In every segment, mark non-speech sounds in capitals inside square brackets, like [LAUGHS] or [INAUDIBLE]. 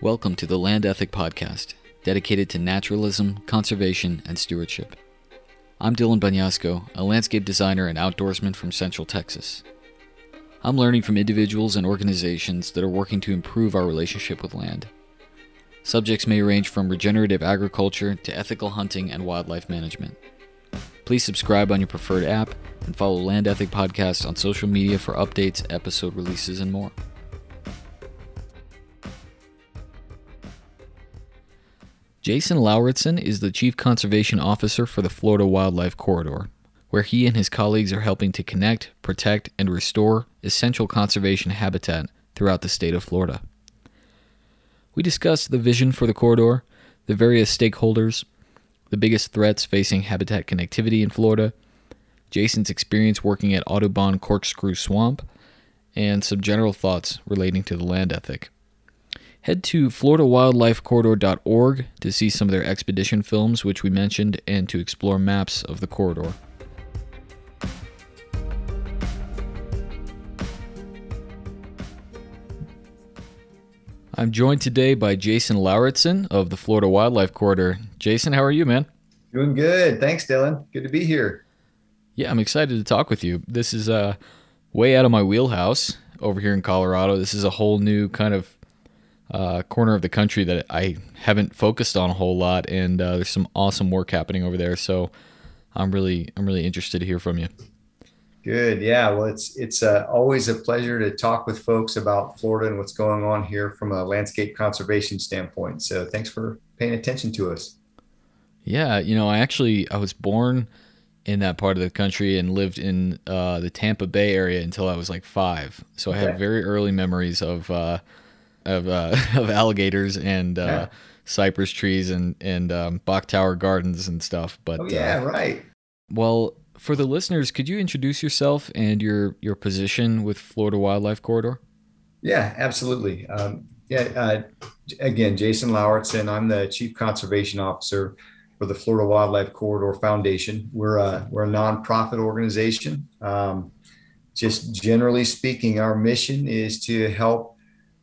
Welcome to the Land Ethic Podcast, dedicated to naturalism, conservation, and stewardship. I'm Dylan Banyasco, a landscape designer and outdoorsman from Central Texas. I'm learning from individuals and organizations that are working to improve our relationship with land. Subjects may range from regenerative agriculture to ethical hunting and wildlife management. Please subscribe on your preferred app and follow Land Ethic Podcast on social media for updates, episode releases, and more. Jason Lauritsen is the Chief Conservation Officer for the Florida Wildlife Corridor, where he and his colleagues are helping to connect, protect, and restore essential conservation habitat throughout the state of Florida. We discussed the vision for the corridor, the various stakeholders, the biggest threats facing habitat connectivity in Florida, Jason's experience working at Audubon Corkscrew Swamp, and some general thoughts relating to the land ethic. Head to floridawildlifecorridor.org to see some of their expedition films, which we mentioned, and to explore maps of the corridor. I'm joined today by Jason Lauritsen of the Florida Wildlife Corridor. Jason, how are you, man? Doing good. Thanks, Dylan. Good to be here. Yeah, I'm excited to talk with you. This is uh, way out of my wheelhouse over here in Colorado. This is a whole new kind of uh, corner of the country that I haven't focused on a whole lot, and uh, there's some awesome work happening over there. So I'm really I'm really interested to hear from you. Good, yeah. Well, it's it's uh, always a pleasure to talk with folks about Florida and what's going on here from a landscape conservation standpoint. So thanks for paying attention to us. Yeah, you know, I actually I was born in that part of the country and lived in uh, the Tampa Bay area until I was like five. So okay. I have very early memories of uh, of uh, [LAUGHS] of alligators and uh, yeah. cypress trees and and um, Bok Tower gardens and stuff. But oh, yeah, uh, right. Well, for the listeners, could you introduce yourself and your your position with Florida Wildlife Corridor? Yeah, absolutely. Um, yeah, uh, again, Jason Lauritsen. I'm the Chief Conservation Officer for the Florida Wildlife Corridor Foundation. We're a we're a nonprofit organization. Um, just generally speaking, our mission is to help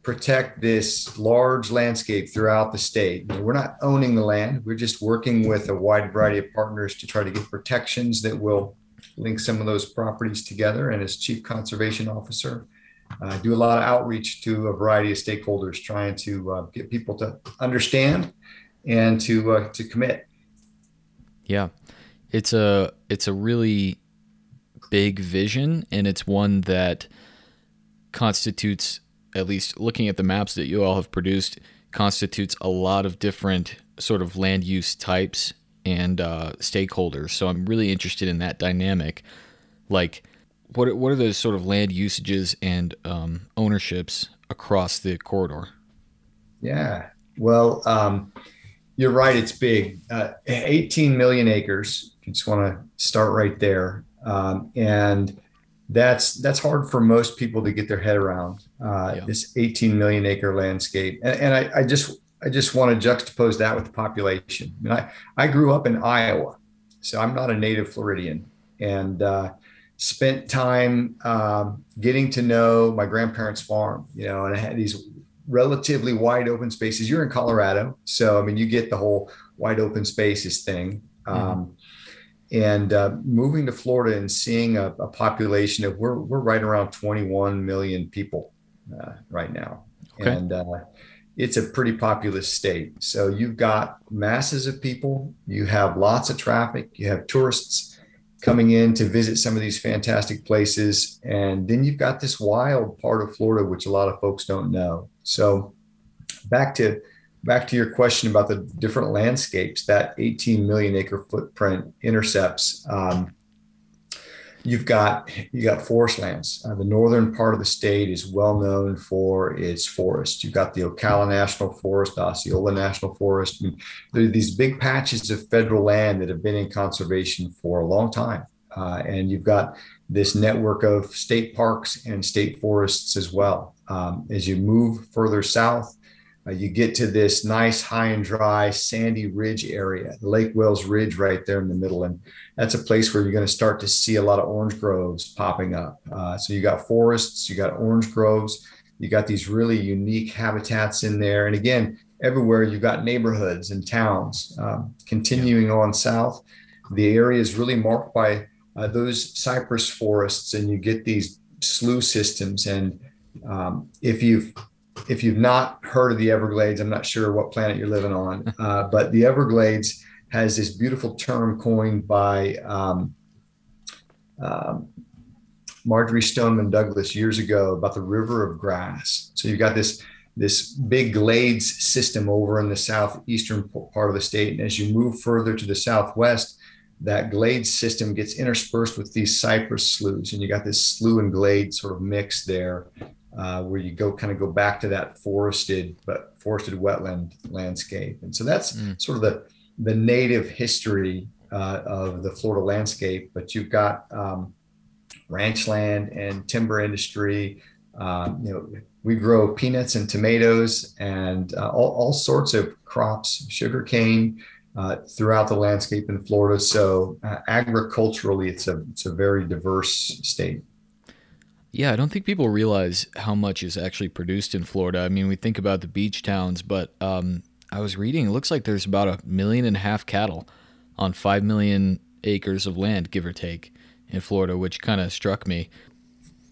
protect this large landscape throughout the state. We're not owning the land, we're just working with a wide variety of partners to try to get protections that will link some of those properties together. And as Chief Conservation Officer, uh, do a lot of outreach to a variety of stakeholders, trying to uh, get people to understand and to uh, to commit. Yeah, it's a it's a really big vision, and it's one that constitutes at least looking at the maps that you all have produced, constitutes a lot of different sort of land use types and uh, stakeholders. So I'm really interested in that dynamic. Like, what are, what are those sort of land usages and um, ownerships across the corridor? Yeah, well, um, you're right. It's big. Uh, 18 million acres. just want to start right there. Um, and that's that's hard for most people to get their head around uh, yeah. this 18 million acre landscape. And, and I, I, just i just want to juxtapose that with the population. I, mean, I, I grew up in iowa so i'm not a native floridian. And uh, spent time um, getting to know my grandparents farm you know and i had these relatively wide open spaces. You're in colorado so i mean you get the whole wide open spaces thing. Mm-hmm. And uh, moving to Florida and seeing a, a, population of we're we're right around 21 million people uh, right now, okay. and uh, it's a pretty populous state. So you've got masses of people, you have lots of traffic, you have tourists coming in to visit some of these fantastic places, and then you've got this wild part of Florida which a lot of folks don't know. So back to back to your question about the different landscapes, that 18 million acre footprint intercepts. Um, you've got you got forest lands. Uh, the northern part of the state is well known for its forests. You've got the Ocala National Forest, Osceola National Forest. Mean, there are these big patches of federal land that have been in conservation for a long time, uh, and you've got this network of state parks and state forests as well. Um, as you move further south, uh, you get to this nice high and dry sandy ridge area, Lake Wales Ridge right there in the middle. And that's a place where you're going to start to see a lot of orange groves popping up. Uh, so you got forests, you got orange groves, You got these really unique habitats in there. And again, everywhere you've got neighborhoods and towns. Um, continuing on south, the area is really marked by uh, those cypress forests, and you get these slough systems. And um, if you've if you've not heard of the Everglades, I'm not sure what planet you're living on, [LAUGHS] uh, but the Everglades has this beautiful term coined by um, um, Marjory Stoneman Douglas years ago about the river of grass. So you've got this this big glades system over in the southeastern part of the state, and as you move further to the southwest, that glade system gets interspersed with these cypress sloughs, and you got this slough and glade sort of mix there, uh, where you go kind of go back to that forested but forested wetland landscape, and so that's mm. sort of the the native history uh, of the Florida landscape. But you've got um, ranch land and timber industry. Um, you know, we grow peanuts and tomatoes and uh, all, all sorts of crops, sugarcane uh, throughout the landscape in Florida. So uh, agriculturally, it's a it's a very diverse state. Yeah, I don't think people realize how much is actually produced in Florida. I mean, we think about the beach towns, but um, I was reading, it looks like there's about a million and a half cattle on 5 million acres of land, give or take in Florida, which kind of struck me.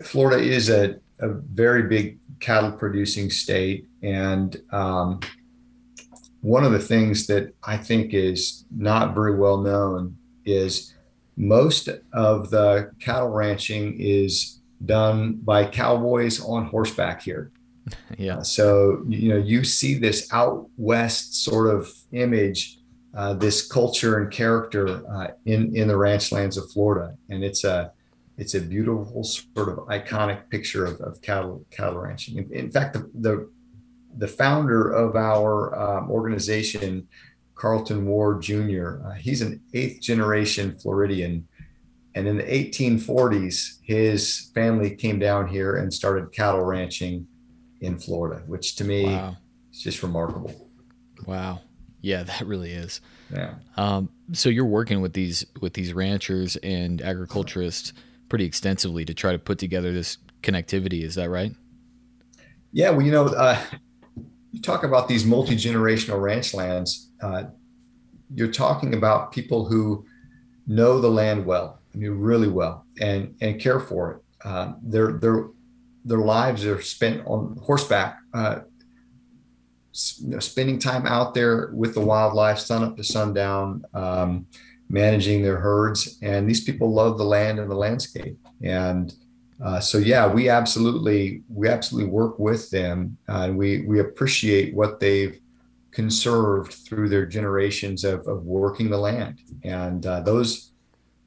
Florida is a, a very big cattle producing state. And um, one of the things that I think is not very well known is most of the cattle ranching is done by cowboys on horseback here. [LAUGHS] yeah. Uh, so, you know, you see this out west sort of image uh, this culture and character uh, in in the ranch lands of Florida, and it's a it's a beautiful sort of iconic picture of, of cattle cattle ranching. In, in fact, the, the, the founder of our um, organization, Carlton Ward Jr., uh, he's an eighth generation Floridian. And in the 1840s, his family came down here and started cattle ranching in Florida, which to me wow. is just remarkable. Wow. Yeah, [LAUGHS] that really is. Yeah. Um, so you're working with these with these ranchers and agriculturists pretty extensively to try to put together this connectivity. Is that right? Yeah. Well, you know, uh, you talk about these multi generational ranch lands. Uh, you're talking about people who know the land well. I mean, really well, and and care for it. Uh, their their their lives are spent on horseback uh, spending time out there with the wildlife, sun up to sundown, um, managing their herds. And these people love the land and the landscape. And uh, so, yeah, we absolutely we absolutely work with them, uh, and we we appreciate what they've conserved through their generations of, of working the land. And uh, those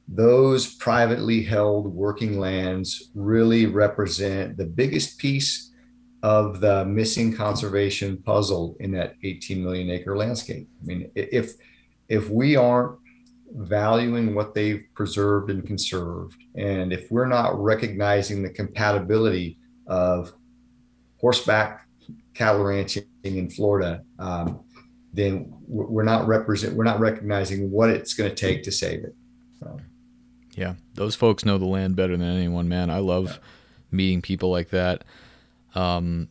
those privately held working lands really represent the biggest piece of the missing conservation puzzle in that 18 million acre landscape. I mean, if if we aren't valuing what they've preserved and conserved, and if we're not recognizing the compatibility of horseback cattle ranching in Florida, um, then we're not represent we're not recognizing what it's going to take to save it. So. Yeah, those folks know the land better than anyone, man. I love yeah. meeting people like that. Um,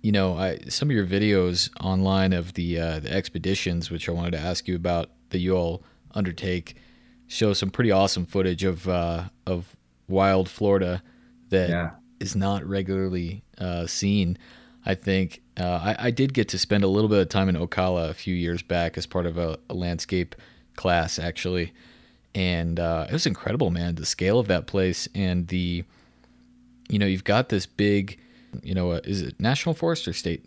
you know, I, some of your videos online of the uh, the expeditions, which I wanted to ask you about, that you all undertake, show some pretty awesome footage of uh, of wild Florida that yeah. is not regularly uh, seen. I think uh, I, I, did get to spend a little bit of time in Ocala a few years back as part of a, a landscape class, actually, and uh, it was incredible, man. The scale of that place and the, you know, you've got this big you know, uh, is it national forest or state?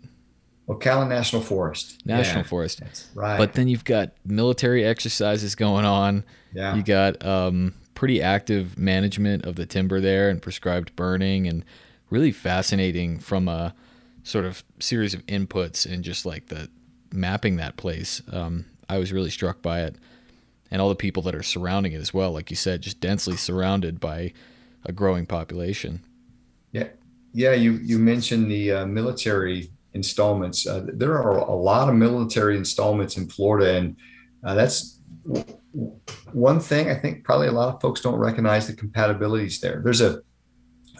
Ocala National Forest. National yeah, Forest. Right. But then you've got military exercises going on. Yeah. You got um, pretty active management of the timber there and prescribed burning and really fascinating from a sort of series of inputs and just like the mapping that place. Um, I was really struck by it and all the people that are surrounding it as well. Like you said, just densely surrounded by a growing population. Yeah, yeah, you you mentioned the uh, military installments. Uh, there are a lot of military installments in Florida, and uh, that's one thing I think probably a lot of folks don't recognize the compatibilities there. There's a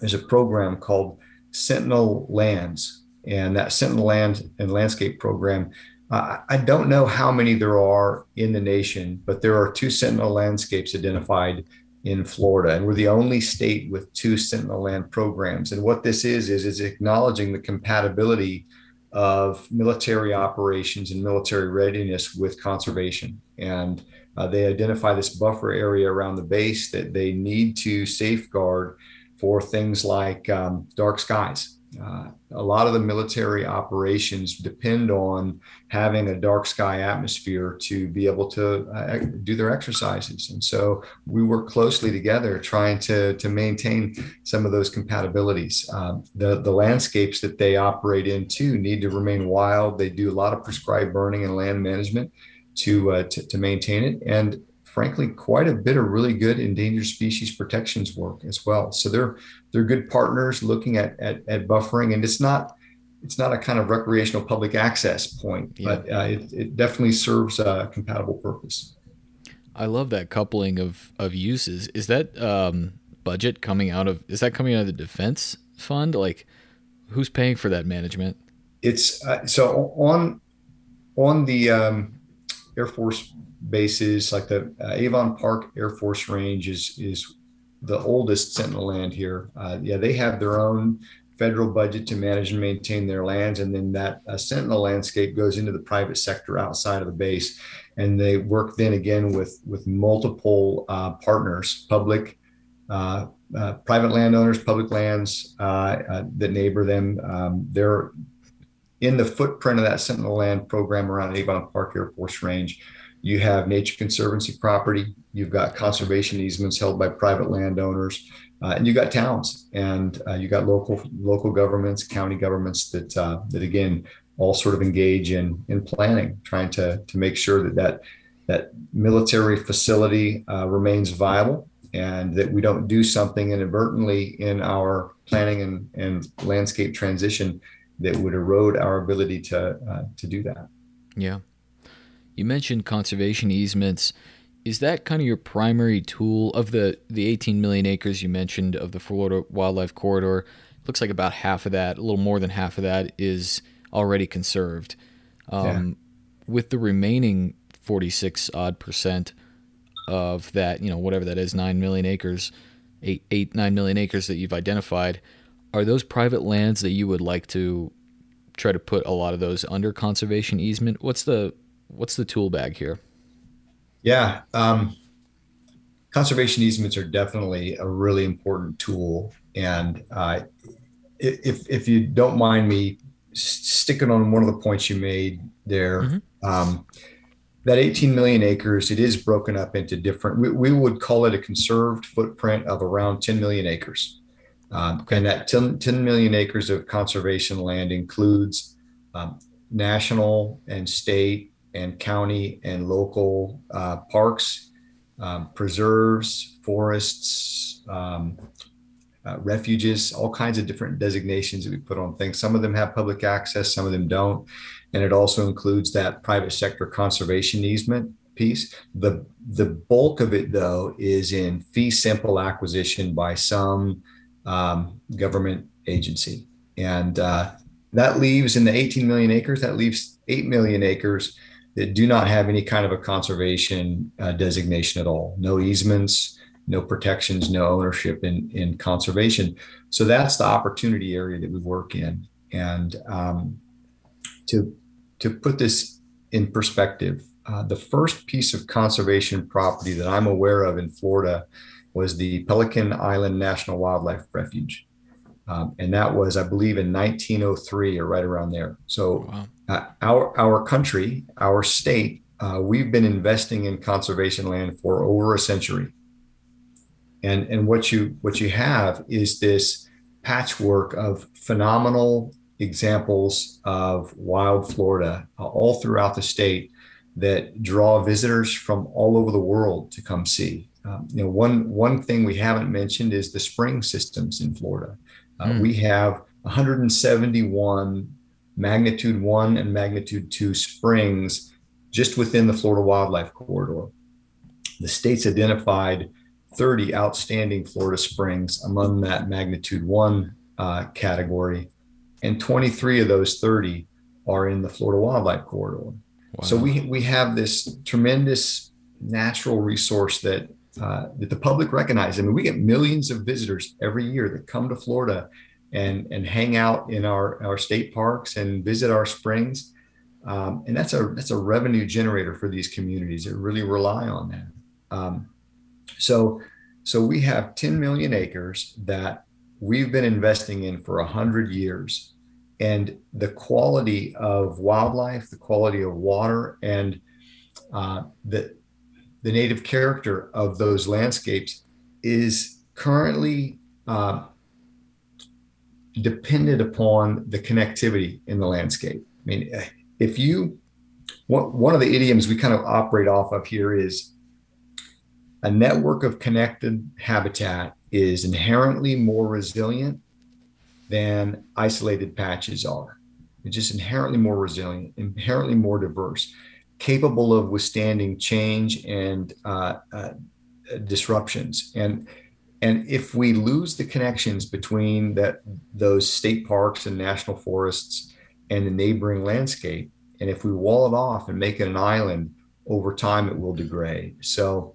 there's a program called Sentinel Lands, and that Sentinel Land and Landscape Program. Uh, I don't know how many there are in the nation, but there are two Sentinel landscapes identified in Florida, and we're the only state with two Sentinel Land programs. And what this is is is acknowledging the compatibility of military operations and military readiness with conservation. And uh, they identify this buffer area around the base that they need to safeguard for things like um, dark skies uh, a lot of the military operations depend on having a dark sky atmosphere to be able to uh, do their exercises. And so we work closely together trying to, to maintain some of those compatibilities. Um, the, the landscapes that they operate in too need to remain wild. They do a lot of prescribed burning and land management to, uh, to, to maintain it. And frankly quite a bit of really good endangered species protections work as well. So they're they're good partners looking at at, at buffering, and it's not it's not a kind of recreational public access point, yeah. but uh, it, it definitely serves a compatible purpose. I love that coupling of of uses. Is that um, budget coming out of? Is that coming out of the defense fund? Like, who's paying for that management? It's uh, so on on the um, Air Force bases, like the uh, Avon Park Air Force Range is is the oldest Sentinel land here. Uh, yeah, they have their own federal budget to manage and maintain their lands, and then that uh, Sentinel landscape goes into the private sector outside of the base, and they work then again with with multiple uh, partners, public. Uh, uh, private landowners, public lands that neighbor them. Um, they're in the footprint of that Sentinel land program around Avon Park Air Force Range you have nature conservancy property, you've got conservation easements held by private landowners, uh, and you got towns and uh, you got local local governments, county governments that uh, that again all sort of engage in in planning, trying to to make sure that that that military facility uh, remains viable and that we don't do something inadvertently in our planning and, and landscape transition that would erode our ability to uh, to do that. Yeah. You mentioned conservation easements. Is that kind of your primary tool of the the 18 million acres you mentioned of the Florida Wildlife Corridor? Looks like about half of that, a little more than half of that, is already conserved. Um, yeah. With the remaining 46 odd percent of that, you know, whatever that is, nine million acres, eight, eight, nine million acres that you've identified, are those private lands that you would like to try to put a lot of those under conservation easement? What's the what's the tool bag here? Yeah, um, conservation easements are definitely a really important tool, and uh, if if you don't mind me sticking on one of the points you made there. Mm-hmm. Um, that 18 million acres, it is broken up into different, we, we, would call it a conserved footprint of around 10 million acres. Um, okay. And that 10, 10 million acres of conservation land includes um, national and state and county and local uh, parks, um, preserves, forests, um, uh, refuges, all kinds of different designations that we put on things. Some of them have public access, some of them don't. And it also includes that private sector conservation easement piece. The, the bulk of it, though, is in fee simple acquisition by some um, government agency. And uh, that leaves in the 18 million acres, that leaves 8 million acres that do not have any kind of a conservation uh, designation at all. No easements, no protections, no ownership in, in conservation. So that's the opportunity area that we work in. And um, to, to put this in perspective, uh, the first piece of conservation property that I'm aware of in Florida was the Pelican Island National Wildlife Refuge. Um, and that was, I believe, in 1903 or right around there. So wow uh, our our country, our state, uh, we've been investing in conservation land for over a century. And and what you what you have is this patchwork of phenomenal examples of wild Florida uh, all throughout the state that draw visitors from all over the world to come see. Um, you know, one one thing we haven't mentioned is the spring systems in Florida. Mm. We have 171 magnitude one and magnitude two springs just within the Florida Wildlife Corridor. The state's identified 30 outstanding Florida springs among that magnitude one uh, category, and 23 of those 30 are in the Florida Wildlife Corridor. Wow. So we we have this tremendous natural resource that uh, that the public recognizes. I mean, we get millions of visitors every year that come to Florida and and hang out in our our state parks and visit our springs. Um, and that's a that's a revenue generator for these communities that really rely on that. Um, so so we have 10 million acres that we've been investing in for 100 years. And the quality of wildlife, the quality of water, and uh, the, the native character of those landscapes is currently uh, dependent upon the connectivity in the landscape. I mean, if you, one of the idioms we kind of operate off of here is a network of connected habitat is inherently more resilient than isolated patches are. It's just inherently more resilient, inherently more diverse, capable of withstanding change and uh, uh, disruptions. And and if we lose the connections between that those state parks and national forests and the neighboring landscape, and if we wall it off and make it an island, over time it will degrade. So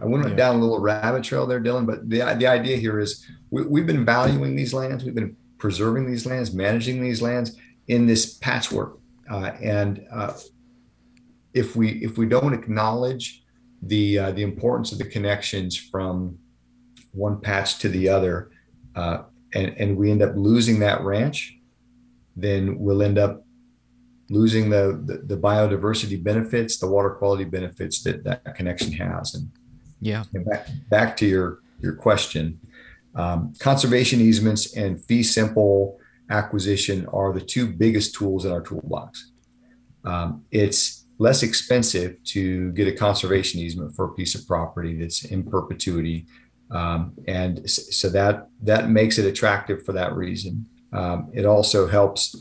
I went yeah. down a little rabbit trail there, Dylan. But the the idea here is we, have been valuing these lands, we've been preserving these lands, managing these lands in this patchwork, uh, and uh, if we if we don't acknowledge the uh, the importance of the connections from one patch to the other, uh, and and we end up losing that ranch, then we'll end up losing the, the, the biodiversity benefits, the water quality benefits that that connection has, and yeah. And back, back to your your question, um, conservation easements and fee simple acquisition are the two biggest tools in our toolbox. Um, it's less expensive to get a conservation easement for a piece of property that's in perpetuity, um, and so that that makes it attractive for that reason. Um, it also helps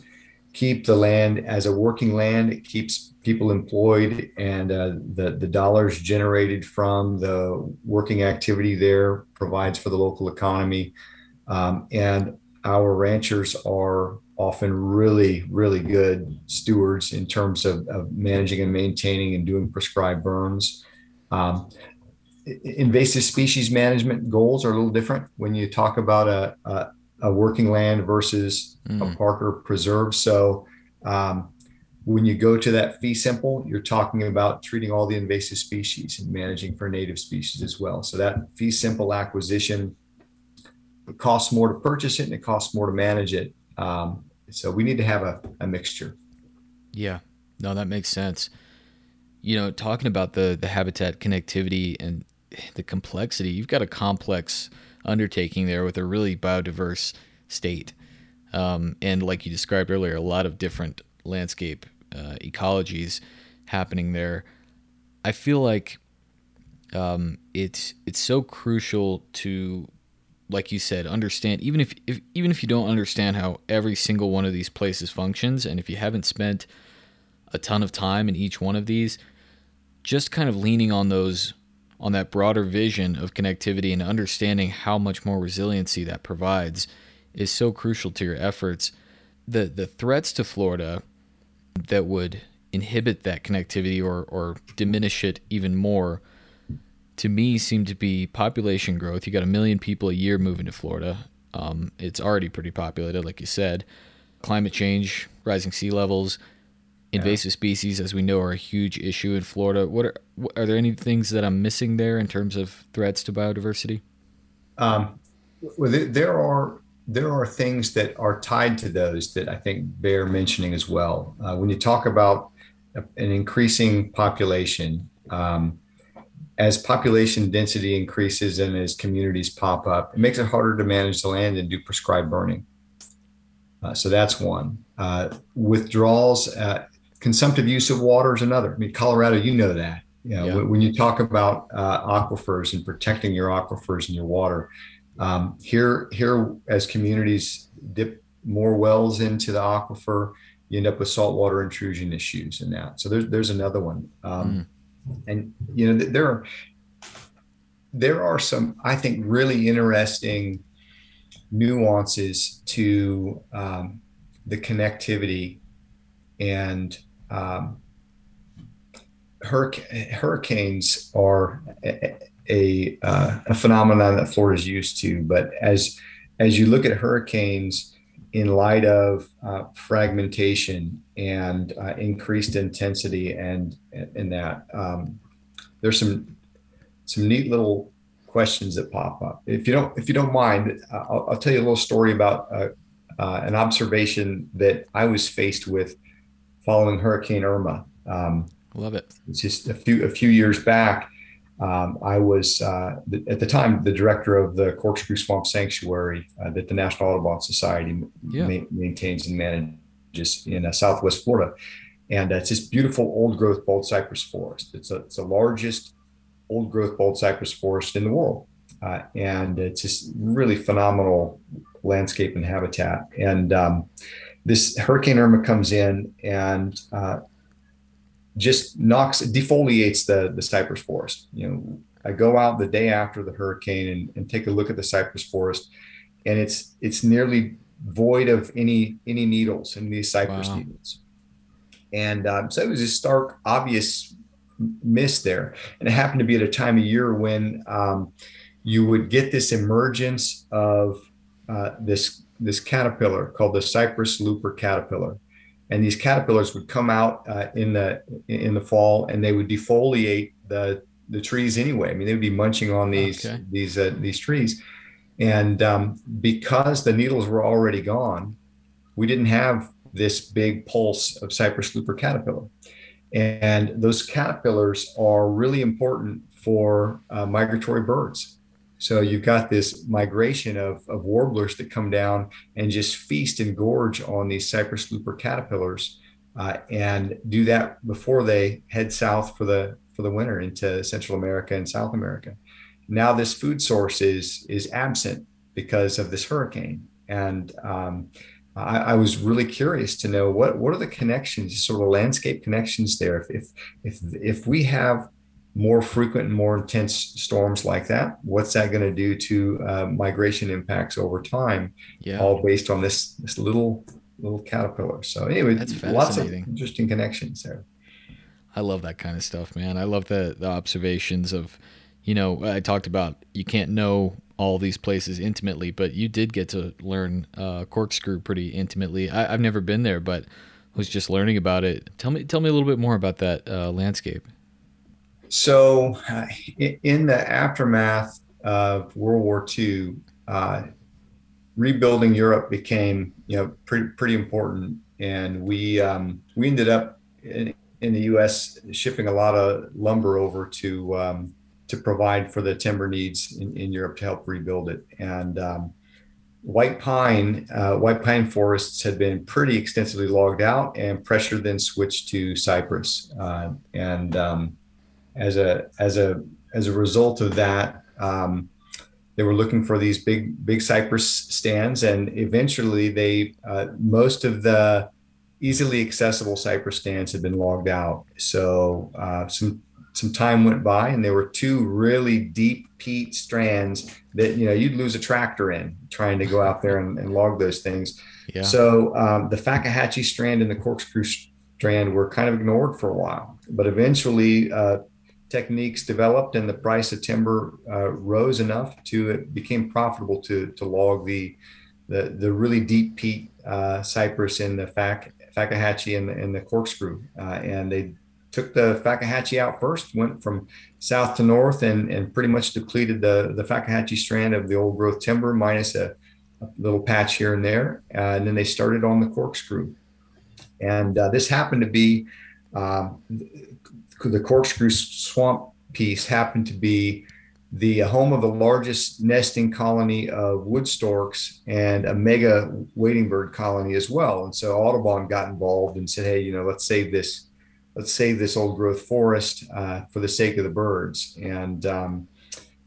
keep the land as a working land. It keeps people employed and uh, the, the dollars generated from the working activity there provides for the local economy. Um, and our ranchers are often really, really good stewards in terms of, of managing and maintaining and doing prescribed burns. Um, invasive species management goals are a little different when you talk about a, a, a working land versus mm. a park or preserve. So, um, when you go to that fee simple, you're talking about treating all the invasive species and managing for native species as well. So that fee simple acquisition, it costs more to purchase it and it costs more to manage it. Um, so we need to have a, a mixture. Yeah, no, that makes sense. You know, talking about the the habitat connectivity and the complexity, you've got a complex undertaking there with a really biodiverse state. Um, and like you described earlier, a lot of different landscape uh, ecologies happening there. I feel like um, it's it's so crucial to, like you said, understand even if, if even if you don't understand how every single one of these places functions, and if you haven't spent a ton of time in each one of these, just kind of leaning on those on that broader vision of connectivity and understanding how much more resiliency that provides is so crucial to your efforts. The the threats to Florida that would inhibit that connectivity or, or diminish it even more to me seem to be population growth. You got a million people a year moving to Florida. Um, it's already pretty populated, like you said. Climate change, rising sea levels, invasive yeah. species, as we know, are a huge issue in Florida. What are are there any things that I'm missing there in terms of threats to biodiversity? Um, well, there are there are things that are tied to those that I think bear mentioning as well. Uh, when you talk about an increasing population, um, as population density increases and as communities pop up, it makes it harder to manage the land and do prescribed burning. Uh, so that's one. Uh, withdrawals, uh, consumptive use of water is another. I mean, Colorado, you know that. You know, yeah. when you talk about uh, aquifers and protecting your aquifers and your water, um, here, here as communities dip more wells into the aquifer, you end up with saltwater intrusion issues and that. So there's there's another one. Um, mm. And you know there are there are some I think really interesting nuances to um, the connectivity and um, hurric- hurricanes are a, a, uh, a, phenomenon that Florida is used to. But as as you look at hurricanes in light of uh, fragmentation and uh, increased intensity, and in that um, there's some some neat little questions that pop up. If you don't if you don't mind, I'll, I'll tell you a little story about uh, uh, an observation that I was faced with following Hurricane Irma. Um, Love it. It's just a few a few years back. Um, I was uh, the, at the time the director of the Corkscrew Swamp Sanctuary uh, that the National Audubon Society yeah. ma- maintains and manages in uh, Southwest Florida, and it's this beautiful old growth bald cypress forest. It's a, it's the largest old growth bald cypress forest in the world, uh, and it's just really phenomenal landscape and habitat. And um, this Hurricane Irma comes in and uh, just knocks defoliates the the cypress forest. You know, I go out the day after the hurricane and, and take a look at the cypress forest, and it's it's nearly void of any any needles in these cypress wow. needles. And um, so it was a stark, obvious miss there. And it happened to be at a time of year when um, you would get this emergence of uh, this this caterpillar called the cypress looper caterpillar and these caterpillars would come out uh, in the in the fall and they would defoliate the the trees anyway. I mean, they would be munching on these okay. these uh, these trees, and um, because the needles were already gone, we didn't have this big pulse of cypress looper caterpillar, and those caterpillars are really important for uh, migratory birds. So you've got this migration of, of warblers that come down and just feast and gorge on these cypress looper caterpillars, uh, and do that before they head south for the for the winter into Central America and South America. Now this food source is is absent because of this hurricane, and um, I, I, was really curious to know what what are the connections, sort of landscape connections there. If if if, if we have more frequent and more intense storms like that, what's that going to do to uh, migration impacts over time? Yeah. All based on this this little little caterpillar. So anyway, lots of interesting connections there. I love that kind of stuff, man. I love the the observations of, you know, I talked about you can't know all these places intimately, but you did get to learn uh, corkscrew pretty intimately. I, have never been there, but was just learning about it. Tell me, tell me a little bit more about that uh, landscape. So, uh, in the aftermath of World War II, uh, rebuilding Europe became you know pretty pretty important, and we um, we ended up in, in, the U.S. shipping a lot of lumber over to um, to provide for the timber needs in, in Europe to help rebuild it. And um, white pine uh, white pine forests had been pretty extensively logged out, and pressure then switched to cypress, uh, and um, as a as a as a result of that, um, they were looking for these big big cypress stands, and eventually they uh, most of the easily accessible cypress stands had been logged out. So uh, some some time went by, and there were two really deep peat strands that you know you'd lose a tractor in trying to go out there and, and log those things. Yeah. So um, the Fakahatchee strand and the corkscrew strand were kind of ignored for a while, but eventually uh, techniques developed and the price of timber uh, rose enough to it became profitable to to log the the, the really deep peat uh, cypress in the Fac, and the, and the corkscrew. Uh, and they took the Fakahatchee out first, went from south to north and, and pretty much depleted the, the Fakahatchee strand of the old growth timber minus a, a little patch here and there. Uh, and then they started on the corkscrew. And uh, this happened to be um, the corkscrew swamp piece happened to be the home of the largest nesting colony of wood storks and a mega wading bird colony as well. And so Audubon got involved and said, "Hey, you know, let's save this, let's save this old growth forest uh, for the sake of the birds." And um,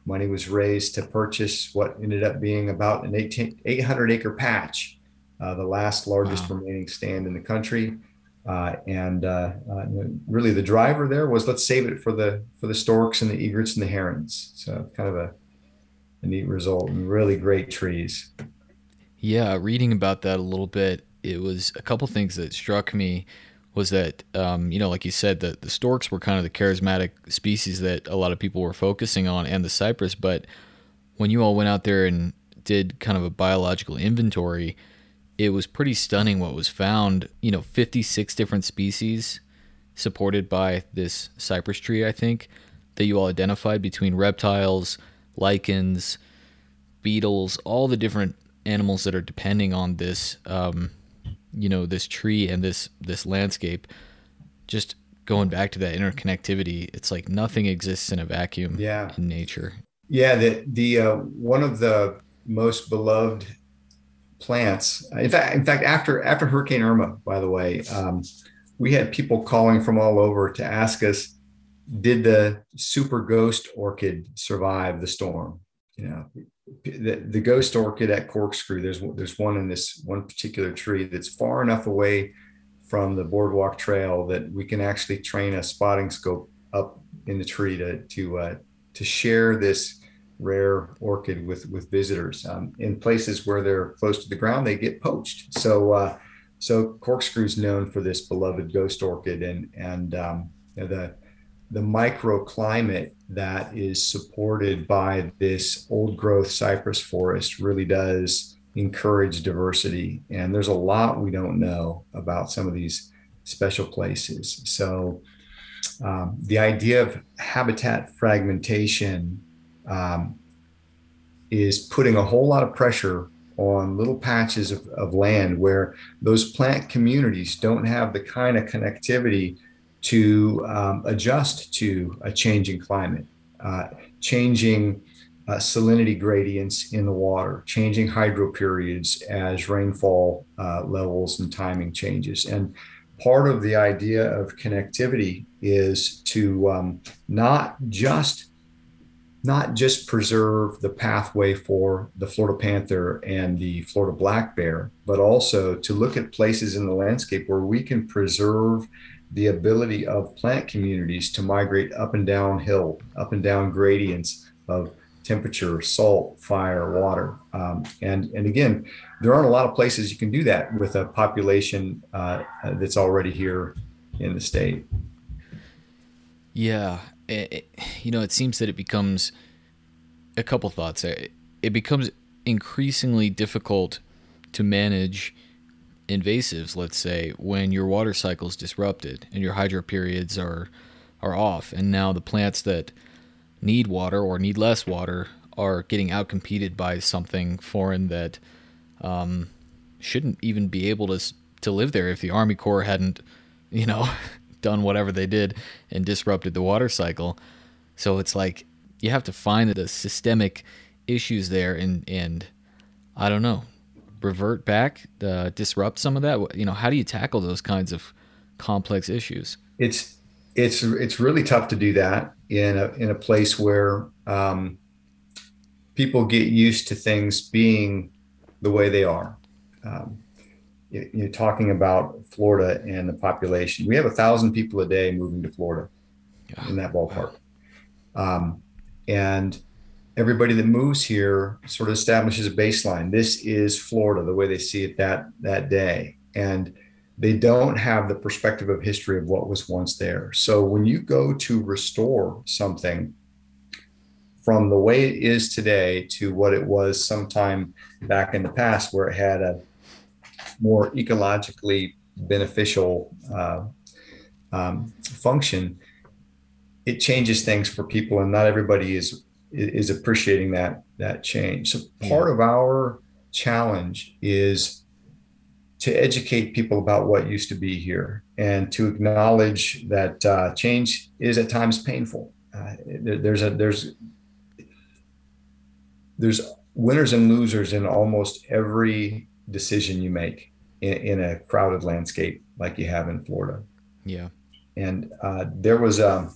money was raised to purchase what ended up being about an 18, 800 acre patch, uh, the last largest wow. remaining stand in the country. Uh, and uh, uh, really, the driver there was let's save it for the for the storks and the egrets and the herons. So kind of a, a neat result and really great trees. Yeah, reading about that a little bit, it was a couple things that struck me was that um, you know, like you said, that the storks were kind of the charismatic species that a lot of people were focusing on, and the cypress. But when you all went out there and did kind of a biological inventory, it was pretty stunning what was found. You know, 56 different species supported by this cypress tree, I think, that you all identified between reptiles, lichens, beetles, all the different animals that are depending on this um, you know this tree and this this landscape just going back to that interconnectivity it's like nothing exists in a vacuum yeah. in nature yeah the the uh, one of the most beloved plants. In fact in fact after after hurricane irma by the way um, we had people calling from all over to ask us did the super ghost orchid survive the storm? You know the, the ghost orchid at corkscrew there's there's one in this one particular tree that's far enough away from the boardwalk trail that we can actually train a spotting scope up in the tree to to uh, to share this rare orchid with with visitors um, in places where they're close to the ground they get poached so uh, so corkscrew is known for this beloved ghost orchid and and um, the the microclimate that is supported by this old growth cypress forest really does encourage diversity. And there's a lot we don't know about some of these special places. So, um, the idea of habitat fragmentation um, is putting a whole lot of pressure on little patches of, of land where those plant communities don't have the kind of connectivity to um, adjust to a changing climate, uh, changing uh, salinity gradients in the water, changing hydro periods as rainfall uh, levels and timing changes. And part of the idea of connectivity is to um, not just not just preserve the pathway for the Florida panther and the Florida black bear, but also to look at places in the landscape where we can preserve the ability of plant communities to migrate up and down hill, up and down gradients of temperature, salt, fire, water. Um, and, and again, there aren't a lot of places you can do that with a population uh, that's already here in the state. Yeah. It, it, you know, it seems that it becomes a couple thoughts. It becomes increasingly difficult to manage invasives, let's say, when your water cycle is disrupted and your hydro periods are are off, and now the plants that need water or need less water are getting outcompeted by something foreign that um, shouldn't even be able to to live there if the Army Corps hadn't, you know, [LAUGHS] done whatever they did and disrupted the water cycle. So it's like you have to find the systemic issues there, and and I don't know revert back, uh, disrupt some of that? You know, how do you tackle those kinds of complex issues? It's it's it's really tough to do that in a in a place where um, people get used to things being the way they are. Um, you're talking about Florida and the population. We have a thousand people a day moving to Florida in that ballpark. Um, and everybody that moves here sort of establishes a baseline. This is Florida, the way they see it that that day, and they don't have the perspective of history of what was once there. So when you go to restore something from the way it is today to what it was sometime back in the past, where it had a more ecologically beneficial uh, um, function, it changes things for people, and not everybody is is appreciating that that change. So part yeah. of our challenge is to educate people about what used to be here and to acknowledge that uh, change is at times painful. Uh, there, there's a there's there's winners and losers in almost every decision you make in, in a crowded landscape like you have in Florida. Yeah, and uh, there was a um,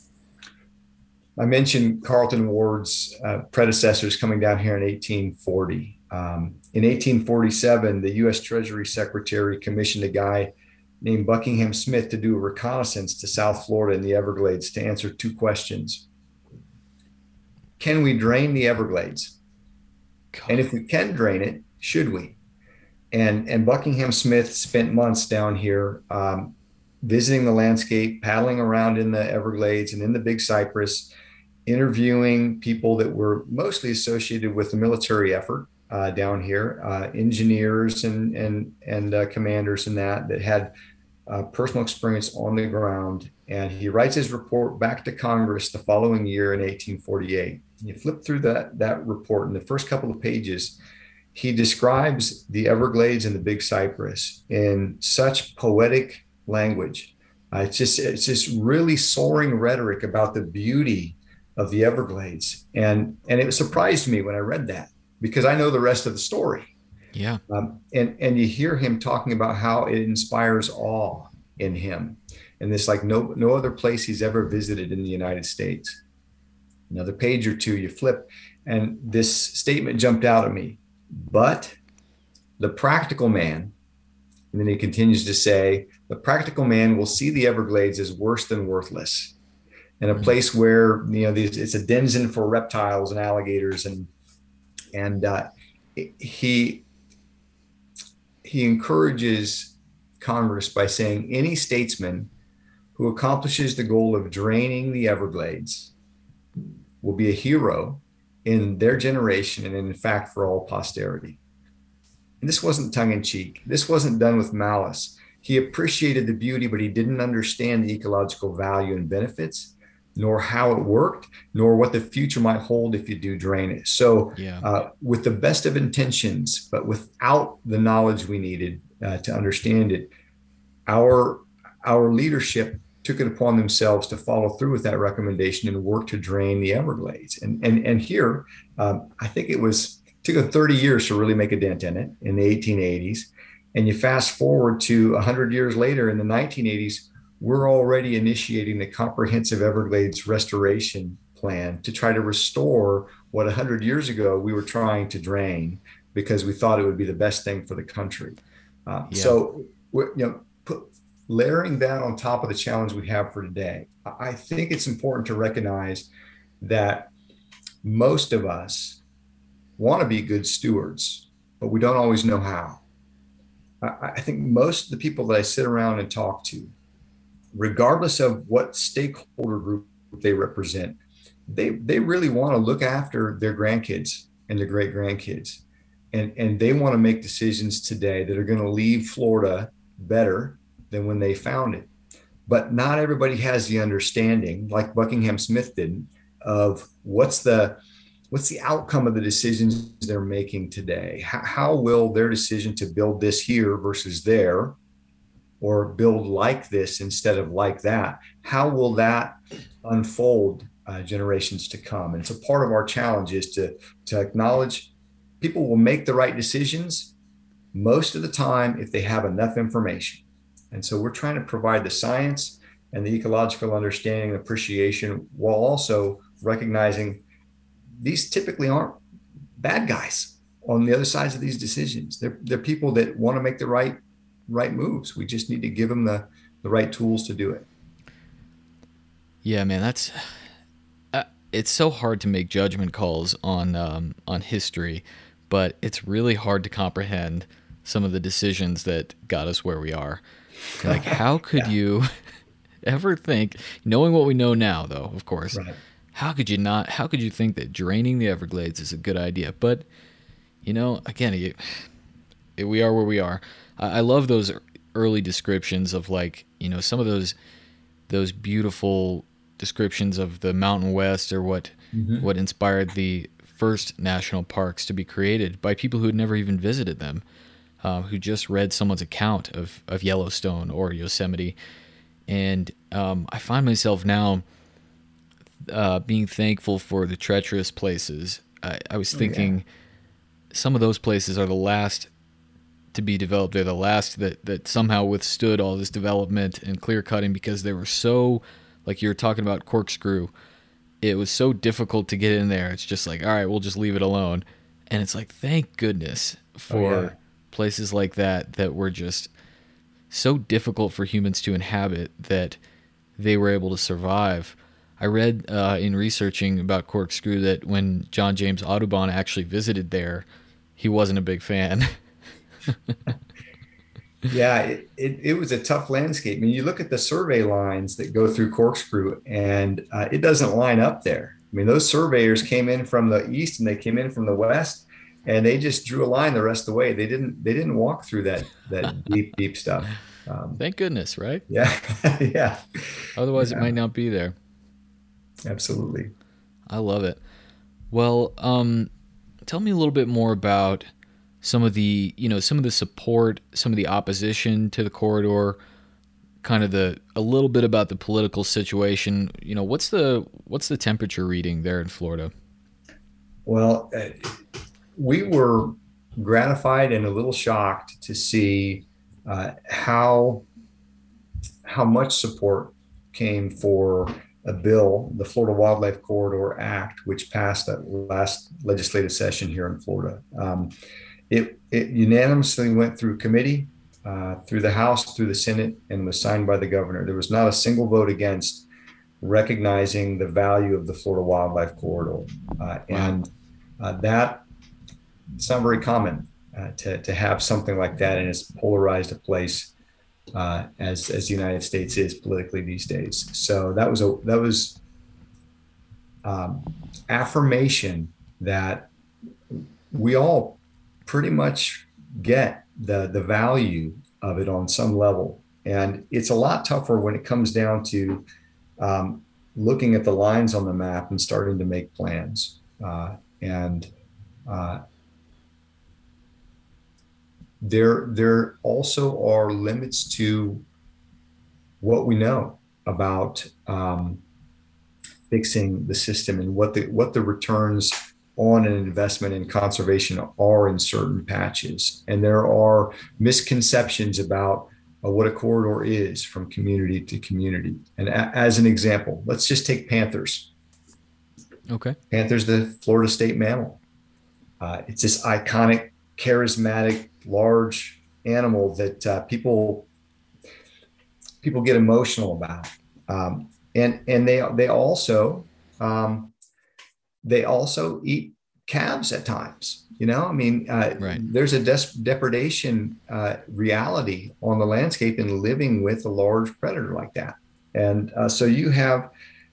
I mentioned Carlton Ward's uh, predecessors coming down here in 1840. Um, in 1847, the U.S. Treasury Secretary commissioned a guy named Buckingham Smith to do a reconnaissance to South Florida and the Everglades to answer two questions. Can we drain the Everglades? God. And if we can drain it, should we? And and Buckingham Smith spent months down here um, visiting the landscape, paddling around in the Everglades and in the Big Cypress, interviewing people that were mostly associated with the military effort uh, down here, uh, engineers and and and uh, commanders and that that had uh, personal experience on the ground. And he writes his report back to Congress the following year in 1848. You flip through that that report in the first couple of pages he describes the Everglades and the Big Cypress in such poetic language. Uh, it's just it's just really soaring rhetoric about the beauty of the Everglades, and and it surprised me when I read that because I know the rest of the story. Yeah, um, and and you hear him talking about how it inspires awe in him, and this like no no other place he's ever visited in the United States. Another page or two, you flip, and this statement jumped out at me. But the practical man, and then he continues to say, the practical man will see the Everglades as worse than worthless, and a mm-hmm. place where you know it's a denizen for reptiles and alligators, and and uh, he he encourages Congress by saying any statesman who accomplishes the goal of draining the Everglades will be a hero in their generation and in fact for all posterity. And this wasn't tongue in cheek. This wasn't done with malice. He appreciated the beauty, but he didn't understand the ecological value and benefits, nor how it worked, nor what the future might hold if you do drain it. So, yeah. uh, with the best of intentions, but without the knowledge we needed uh, to understand it, our our leadership took it upon themselves to follow through with that recommendation and work to drain the Everglades. And and and here, um, I think it was took a 30 years to really make a dent in it in the 1880s. And you fast forward to 100 years later in the 1980s, we're already initiating the comprehensive Everglades restoration plan to try to restore what 100 years ago we were trying to drain because we thought it would be the best thing for the country. Uh, yeah. So, you know, put, layering that on top of the challenge we have for today, I think it's important to recognize that most of us want to be good stewards, but we don't always know how. I think most of the people that I sit around and talk to, regardless of what stakeholder group they represent, they, they really want to look after their grandkids and their great grandkids. And, and they want to make decisions today that are going to leave Florida better than when they found it. But not everybody has the understanding, like Buckingham Smith didn't, of what's the what's the outcome of the decisions they're making today. How, how will their decision to build this here versus there, or build like this instead of like that, how will that unfold uh, generations to come? And so part of our challenge is to to acknowledge people will make the right decisions most of the time if they have enough information and so we're trying to provide the science and the ecological understanding and appreciation while also recognizing these typically aren't bad guys on the other sides of these decisions. They're, they're people that want to make the right right moves. We just need to give them the, the right tools to do it. Yeah, man, that's uh, it's so hard to make judgment calls on um, on history, but it's really hard to comprehend some of the decisions that got us where we are. Like, [LAUGHS] how could yeah. you [LAUGHS] ever think, knowing what we know now, though, of course, right. how could you not, how could you think that draining the Everglades is a good idea? But, you know, again, you, we are where we are. I, I love those early descriptions of like, you know, some of those, those beautiful descriptions of the Mountain West or what, mm-hmm. what inspired the first national parks to be created by people who had never even visited them uh, who just read someone's account of, of Yellowstone or Yosemite. And um, I find myself now uh, being thankful for the treacherous places. I, I was thinking oh, yeah. some of those places are the last to be developed. They're the last that, that somehow withstood all this development and clear cutting because they were so, like you were talking about corkscrew, it was so difficult to get in there. It's just like, all right, we'll just leave it alone. And it's like, thank goodness for oh, yeah places like that that were just so difficult for humans to inhabit that they were able to survive. I read uh, in researching about Corkscrew that when John James Audubon actually visited there, he wasn't a big fan. [LAUGHS] yeah, it, it, it, was a tough landscape. I mean, you look at the survey lines that go through Corkscrew, and uh, it doesn't line up there. I mean, those surveyors came in from the east and they came in from the west, and they just drew a line the rest of the way. They didn't they didn't walk through that that [LAUGHS] deep deep stuff. Um, Thank goodness, right? Yeah, [LAUGHS] yeah. Otherwise, yeah. it might not be there. Absolutely. I love it. Well, um, tell me a little bit more about some of the you know some of the support, some of the opposition to the corridor, kind of the a little bit about the political situation. You know, what's the what's the temperature reading there in Florida? Well, uh, we were gratified and a little shocked to see uh, how how much support came for a bill, the Florida Wildlife Corridor Act, which passed that last legislative session here in Florida. Um, it, it, unanimously went through committee, uh, through the House, through the Senate, and was signed by the governor. There was not a single vote against recognizing the value of the Florida Wildlife Corridor. Uh, and uh, that, it's not very common uh, to, to have something like that in as polarized a place uh, as as the United States is politically these days. So that was a that was um, affirmation that we all pretty much get the the value of it on some level, and it's a lot tougher when it comes down to um, looking at the lines on the map and starting to make plans. Uh, and uh, there there also are limits to what we know about um, fixing the system and what the what the returns on an investment in conservation are in certain patches. And there are misconceptions about uh, what a corridor is from community to community. And a, as an example let's just take panthers. Okay. Panthers the florida state mammal. Uh, it's this iconic charismatic large animal that uh, people people get emotional about, um, and and they they also um, they also eat calves at times. You know, I mean, uh, right. there's a des- depredation uh, reality on the landscape in living with a large predator like that, and uh, so you have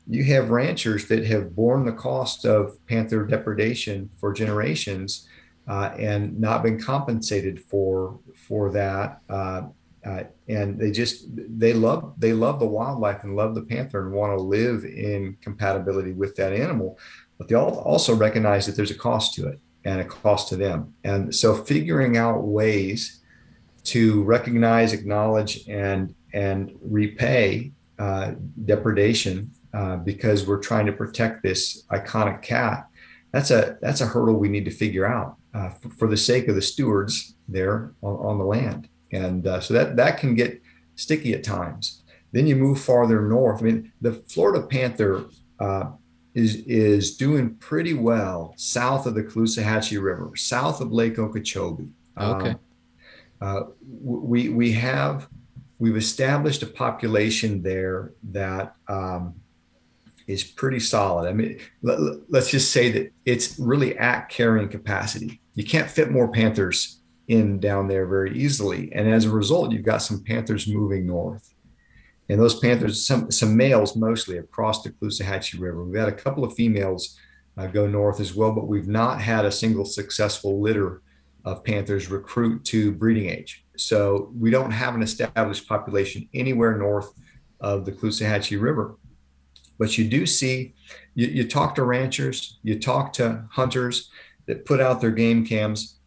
you have ranchers that have borne the cost of panther depredation for generations uh, and not been compensated for for that. Uh, uh, and they just they love they love the wildlife and love the panther and want to live in compatibility with that animal, but they all also recognize that there's a cost to it and a cost to them. And so figuring out ways to recognize, acknowledge, and and repay uh, depredation uh, because we're trying to protect this iconic cat. That's a that's a hurdle we need to figure out uh, for, for, the sake of the stewards there on, on the land. And uh, so that, that can get sticky at times. Then you move farther north. I mean, the Florida panther uh, is, is doing pretty well south of the Caloosahatchee River, south of Lake Okeechobee. Okay. Uh, we, we have, we've established a population there that um, is pretty solid. I mean, let, us just say that it's really at carrying capacity. You can't fit more Panthers in down there very easily. And as a result, you've got some Panthers moving north. And those Panthers, some, some males mostly, have crossed the Caloosahatchee River. We've had a couple of females uh, go north as well, but we've not had a single successful litter of Panthers recruit to breeding age. So we don't have an established population anywhere north of the Caloosahatchee River. But you do see, you, you talk to ranchers, you talk to hunters that put out their game cams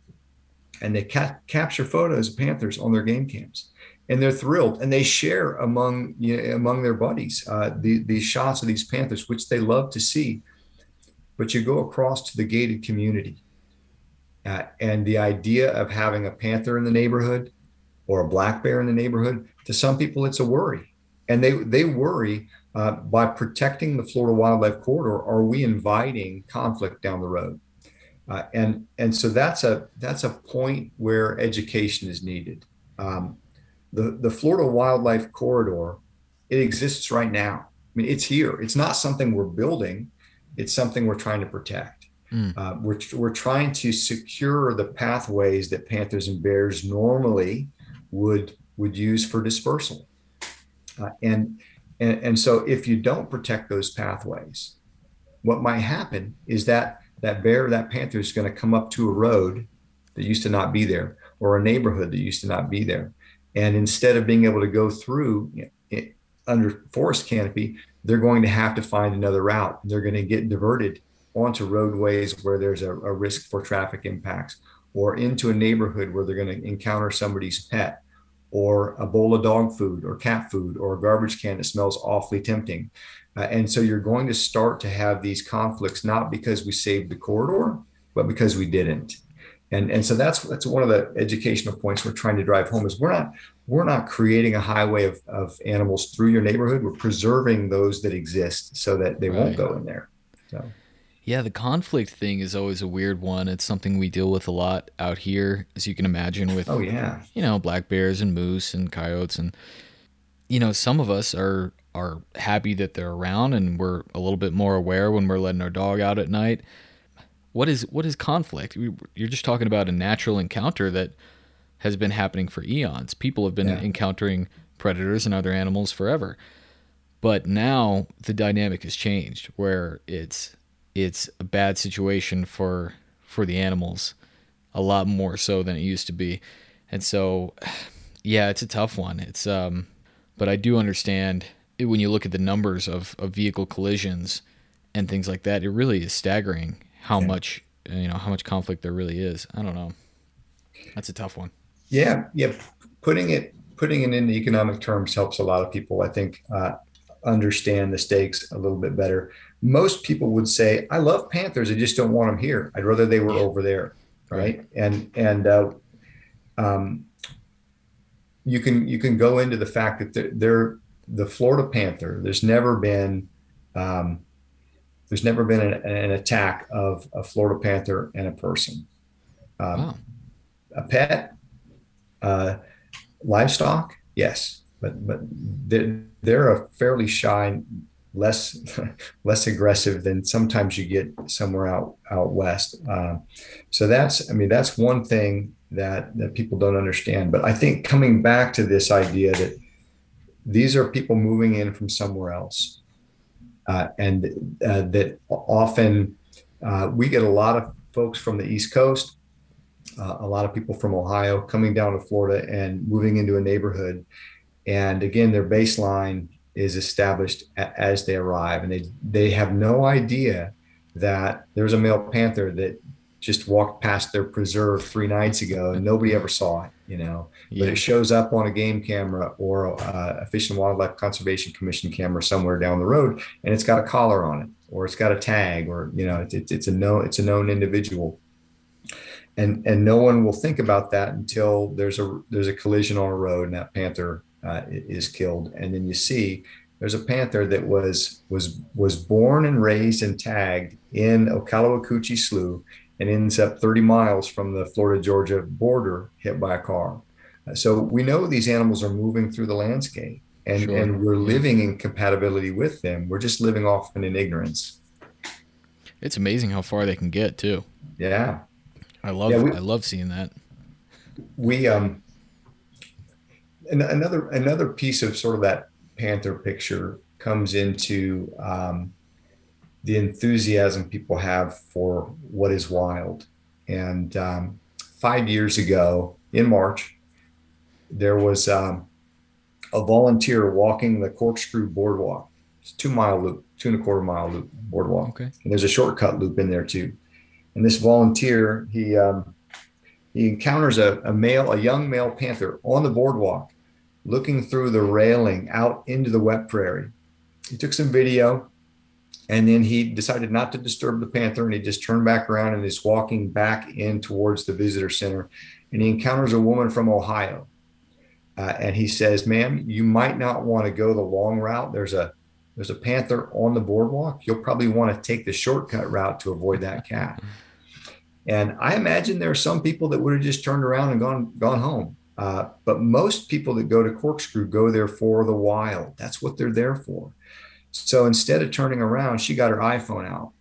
and they ca- capture photos of panthers on their game cams. And they're thrilled and they share among you know, among their buddies uh, the, these shots of these panthers which they love to see. But you go across to the gated community uh, and the idea of having a panther in the neighborhood or a black bear in the neighborhood to some people it's a worry. And they they worry uh, by protecting the Florida Wildlife Corridor, are we inviting conflict down the road? Uh, and and so that's a that's a point where education is needed. Um, the the Florida Wildlife Corridor, it exists right now. I mean, it's here. It's not something we're building. It's something we're trying to protect. Mm. Uh, we're, we're trying to secure the pathways that panthers and bears normally would would use for dispersal. Uh, and, and and so if you don't protect those pathways, what might happen is that that bear, that panther is going to come up to a road that used to not be there, or a neighborhood that used to not be there, and instead of being able to go through it, under forest canopy, they're going to have to find another route. They're going to get diverted onto roadways where there's a, a risk for traffic impacts, or into a neighborhood where they're going to encounter somebody's pet or a bowl of dog food or cat food or a garbage can that smells awfully tempting. Uh, and so you're going to start to have these conflicts, not because we saved the corridor, but because we didn't. And, and so that's that's one of the educational points we're trying to drive home is we're not we're not creating a highway of, of animals through your neighborhood. We're preserving those that exist so that they right. won't go in there. So yeah, the conflict thing is always a weird one. It's something we deal with a lot out here, as you can imagine, with oh yeah, you know, black bears and moose and coyotes, and you know, some of us are are happy that they're around, and we're a little bit more aware when we're letting our dog out at night. What is what is conflict? You're just talking about a natural encounter that has been happening for eons. People have been yeah. encountering predators and other animals forever. But now the dynamic has changed where it's it's a bad situation for for the animals a lot more so than it used to be. And so yeah it's a tough one. It's um but i do understand it, when you look at the numbers of, of vehicle collisions and things like that it really is staggering how yeah. much you know how much conflict there really is. I don't know. That's a tough one. Yeah yeah. Putting it putting it into economic terms helps a lot of people i think uh, understand the stakes a little bit better most people would say, I love Panthers. I just don't want them here. I'd rather they were over there. Right. And, and, uh, um, you can, you can go into the fact that they're, they're the Florida Panther. There's never been, um, there's never been an, an, attack of a Florida Panther and a person. Um, wow. A pet, uh, livestock, yes, but but they're, they're a fairly shy less [LAUGHS] less aggressive than sometimes you get somewhere out out west. Uh, so that's I mean that's one thing that that people don't understand. But I think coming back to this idea that these are people moving in from somewhere else, uh, and uh, that often uh, we get a lot of folks from the East Coast. Uh, a lot of people from Ohio coming down to Florida and moving into a neighborhood. And again, their baseline is established as they arrive, and they they have no idea that there's a male panther that just walked past their preserve three nights ago and nobody ever saw it you know? Yeah. but it shows up on a game camera or a, a fish and wildlife conservation commission camera somewhere down the road and it's got a collar on it or it's got a tag or you know it's, it's a known it's a known individual. And and no one will think about that until there's a there's a collision on a road and that panther uh, is killed, and then you see there's a panther that was was was born and raised and tagged in Okaloacoochee Slough and ends up 30 miles from the Florida Georgia border, hit by a car. Uh, so we know these animals are moving through the landscape, and sure. and we're living in compatibility with them. We're just living often in ignorance. It's amazing how far they can get too. Yeah, I love yeah, we, I love seeing that. We um and another another piece of sort of that panther picture comes into um, the enthusiasm people have for what is wild. And um, five years ago in March, there was um, a volunteer walking the corkscrew boardwalk. It's a two mile loop, two and a quarter mile loop boardwalk. Okay. And there's a shortcut loop in there too. And this volunteer, he um, he encounters a, a male, a young male panther on the boardwalk looking through the railing out into the wet prairie. He took some video and then he decided not to disturb the panther and he just turned back around and is walking back in towards the visitor center. And he encounters a woman from Ohio. Uh, and he says, ma'am, you might not want to go the long route. There's a there's a panther on the boardwalk. You'll probably want to take the shortcut route to avoid that cat. [LAUGHS] And I imagine there are some people that would have just turned around and gone gone home. Uh, but most people that go to Corkscrew go there for the wild. That's what they're there for. So instead of turning around, she got her iPhone out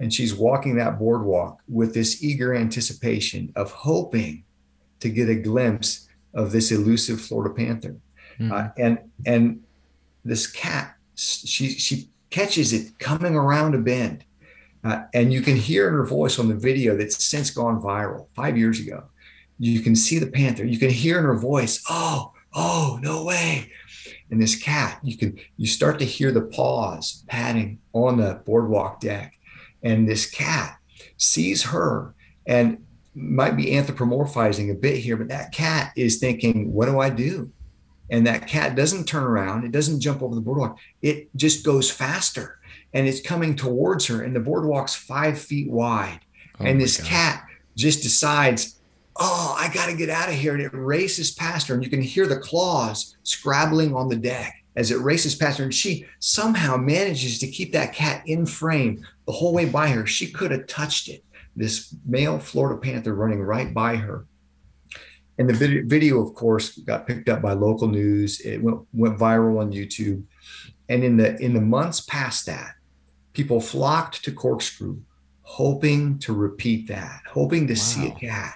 and she's walking that boardwalk with this eager anticipation of hoping to get a glimpse of this elusive Florida panther. Mm-hmm. Uh, and and this cat, she she catches it coming around a bend, uh, and you can hear in her voice on the video that's since gone viral five years ago. You can see the panther. You can hear in her voice, "Oh, oh, no way!" And this cat, you can you start to hear the paws patting on the boardwalk deck, and this cat sees her and might be anthropomorphizing a bit here, but that cat is thinking, "What do I do?" And that cat doesn't turn around; it doesn't jump over the boardwalk. It just goes faster, and it's coming towards her. And the boardwalk's five feet wide, oh and this God. cat just decides oh, I got to get out of here. And it races past her, and you can hear the claws scrabbling on the deck as it races past her. And she somehow manages to keep that cat in frame the whole way by her. She could have touched it. This male Florida panther running right by her. And the video, of course, got picked up by local news. It went, went viral on YouTube. And in the in the months past that, people flocked to Corkscrew, hoping to repeat that, hoping to wow. see a cat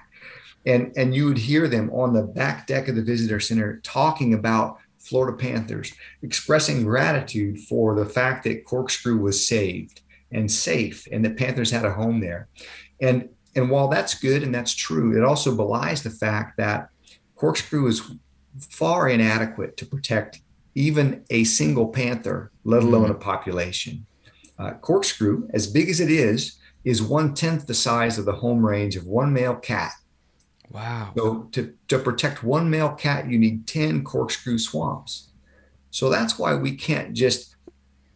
and and you would hear them on the back deck of the visitor center talking about Florida Panthers, expressing gratitude for the fact that Corkscrew was saved and safe, and that Panthers had a home there. And and while that's good and that's true, it also belies the fact that Corkscrew is far inadequate to protect even a single panther, let alone mm. a population. Uh, corkscrew, as big as it is, is one tenth the size of the home range of one male cat Wow. So to, to protect one male cat, you need 10 corkscrew swamps. So that's why we can't just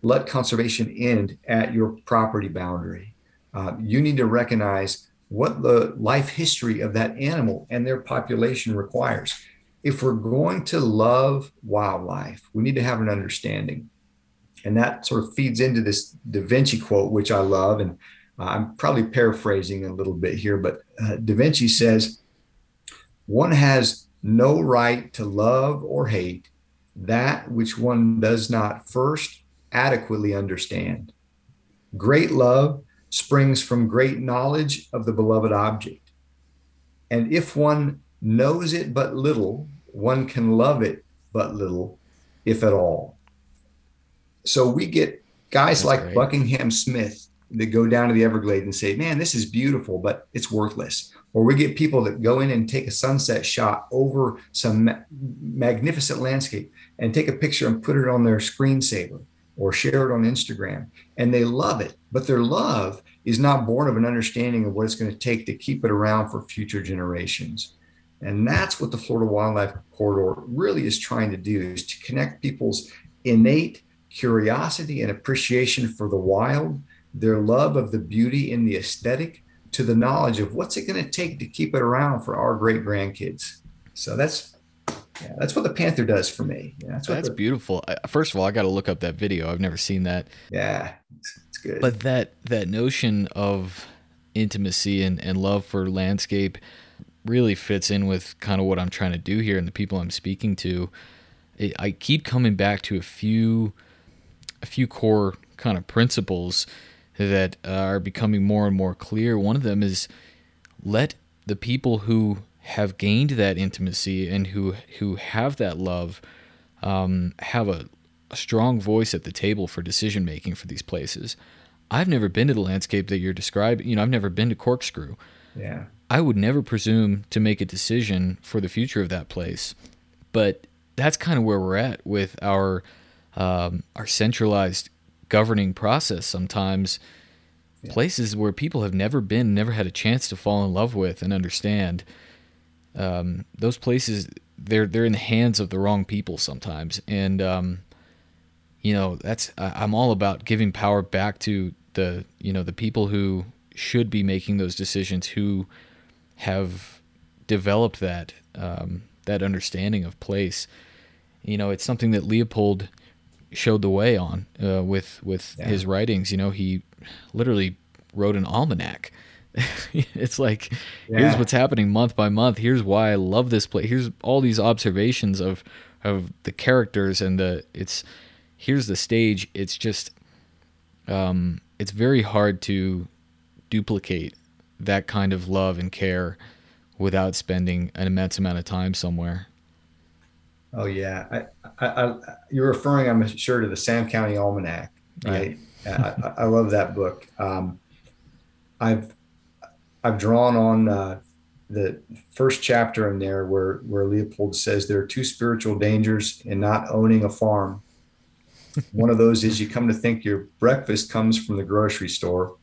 let conservation end at your property boundary. Uh, you need to recognize what the life history of that animal and their population requires. If we're going to love wildlife, we need to have an understanding. And that sort of feeds into this Da Vinci quote, which I love. And I'm probably paraphrasing a little bit here, but uh, Da Vinci says, one has no right to love or hate that which one does not first adequately understand. Great love springs from great knowledge of the beloved object. And if one knows it but little, one can love it but little, if at all. So we get guys That's like great. Buckingham Smith that go down to the Everglades and say, man, this is beautiful, but it's worthless. Or we get people that go in and take a sunset shot over some ma- magnificent landscape and take a picture and put it on their screensaver or share it on Instagram. And they love it, but their love is not born of an understanding of what it's going to take to keep it around for future generations. And that's what the Florida Wildlife Corridor really is trying to do is to connect people's innate curiosity and appreciation for the wild, their love of the beauty in the aesthetic, to the knowledge of what's it going to take to keep it around for our great grandkids. So that's yeah, that's what the Panther does for me. Yeah, that's that's the, beautiful. First of all, I got to look up that video. I've never seen that. Yeah, it's, it's, good. But that that notion of intimacy and, and love for landscape really fits in with kind of what I'm trying to do here and the people I'm speaking to. It, I keep coming back to a few a few core kind of principles that are becoming more and more clear. One of them is let the people who have gained that intimacy and who who have that love um, have a, a strong voice at the table for decision making for these places. I've never been to the landscape that you're describing. You know, I've never been to Corkscrew. Yeah. I would never presume to make a decision for the future of that place, but that's kind of where we're at with our um, our centralized governing process sometimes yeah. places where people have never been never had a chance to fall in love with and understand um, those places they're they're in the hands of the wrong people sometimes and um, you know that's i'm all about giving power back to the you know the people who should be making those decisions who have developed that um, that understanding of place you know it's something that leopold showed the way on uh, with with yeah. his writings. You know, he literally wrote an almanac. [LAUGHS] it's like yeah. here's what's happening month by month. Here's why I love this place. Here's all these observations of of the characters and the it's here's the stage. It's just um it's very hard to duplicate that kind of love and care without spending an immense amount of time somewhere. Oh yeah, I, I, I, you're referring, I'm sure, to the Sand County Almanac, right? Yeah. I, love that book. Um, I've I've drawn on uh, the first chapter in there where where Leopold says there are two spiritual dangers in not owning a farm. [LAUGHS] One of those is you come to think your breakfast comes from the grocery store,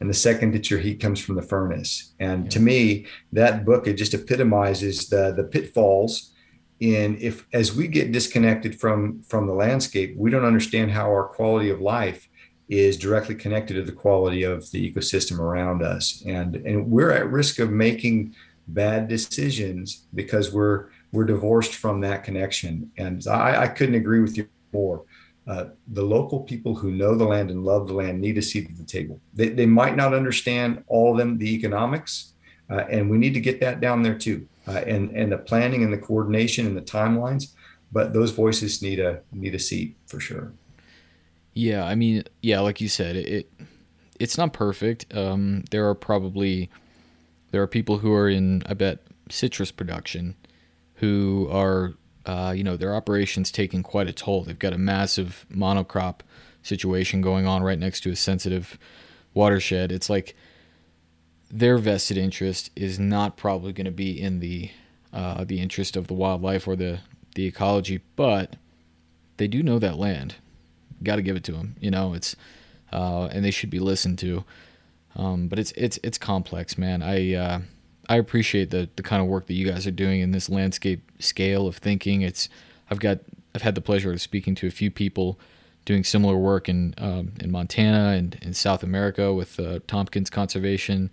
and the second that your heat comes from the furnace. And yeah. to me, that book it just epitomizes the the pitfalls in if as we get disconnected from from the landscape, we don't understand how our quality of life is directly connected to the quality of the ecosystem around us. And and we're at risk of making bad decisions because we're we're divorced from that connection. And I, I couldn't agree with you more. Uh, the local people who know the land and love the land need a seat at the table. They, they might not understand all of them, the economics, uh, and we need to get that down there too. Uh, and and the planning and the coordination and the timelines, but those voices need a need a seat for sure. Yeah, I mean, yeah, like you said, it it's not perfect. Um, there are probably there are people who are in, I bet, citrus production, who are uh, you know, their operations taking quite a toll. They've got a massive monocrop situation going on right next to a sensitive watershed. It's like their vested interest is not probably going to be in the uh, the interest of the wildlife or the the ecology, but they do know that land. Got to give it to them. You know, it's uh, and they should be listened to. Um, but it's it's it's complex, man. I uh, I appreciate the the kind of work that you guys are doing in this landscape scale of thinking. It's I've got I've had the pleasure of speaking to a few people doing similar work in um, in Montana and in South America with uh, Tompkins Conservation,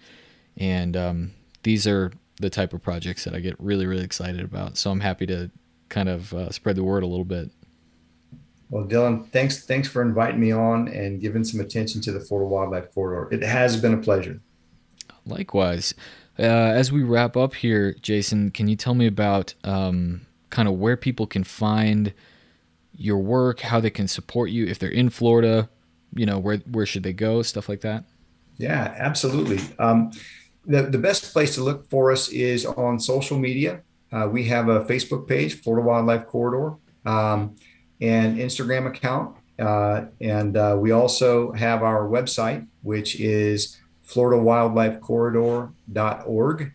and um, these are the type of projects that I get really really excited about. So I'm happy to kind of uh, spread the word a little bit. Well, Dylan, thanks thanks for inviting me on and giving some attention to the Florida Wildlife Corridor. It has been a pleasure. Likewise. Uh, as we wrap up here, Jason, can you tell me about um, kind of where people can find your work, how they can support you if they're in Florida? You know, where where should they go, stuff like that. Yeah, absolutely. Um, the the best place to look for us is on social media. Uh, we have a Facebook page, Florida Wildlife Corridor, um, and Instagram account, uh, and uh, we also have our website, which is floridawildlifecorridor.org.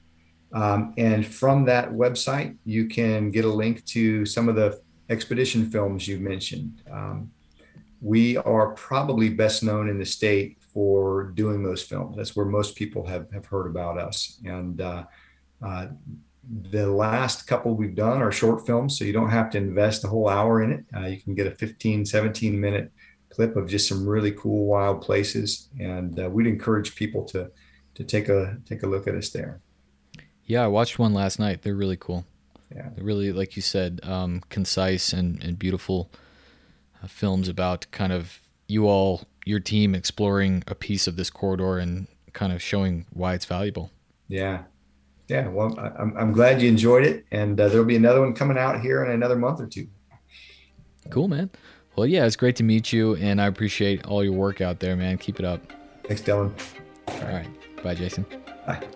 Um, and from that website, you can get a link to some of the expedition films you mentioned. Um, we are probably best known in the state for doing those films. That's where most people have, have heard about us. And uh, uh, the last couple we've done are short films, so you don't have to invest a whole hour in it. Uh, you can get a 15, 17 minute clip of just some really cool wild places, and uh, we'd encourage people to to take a take a look at us there. Yeah, I watched one last night. They're really cool. Yeah, They're really, like you said, um, concise and and beautiful uh, films about kind of you all, your team, exploring a piece of this corridor and kind of showing why it's valuable. Yeah, yeah. Well, I'm I'm glad you enjoyed it, and uh, there'll be another one coming out here in another month or two. Cool, man. Well, yeah, it's great to meet you, and I appreciate all your work out there, man. Keep it up. Thanks, Dylan. All right. Bye, Jason. Bye.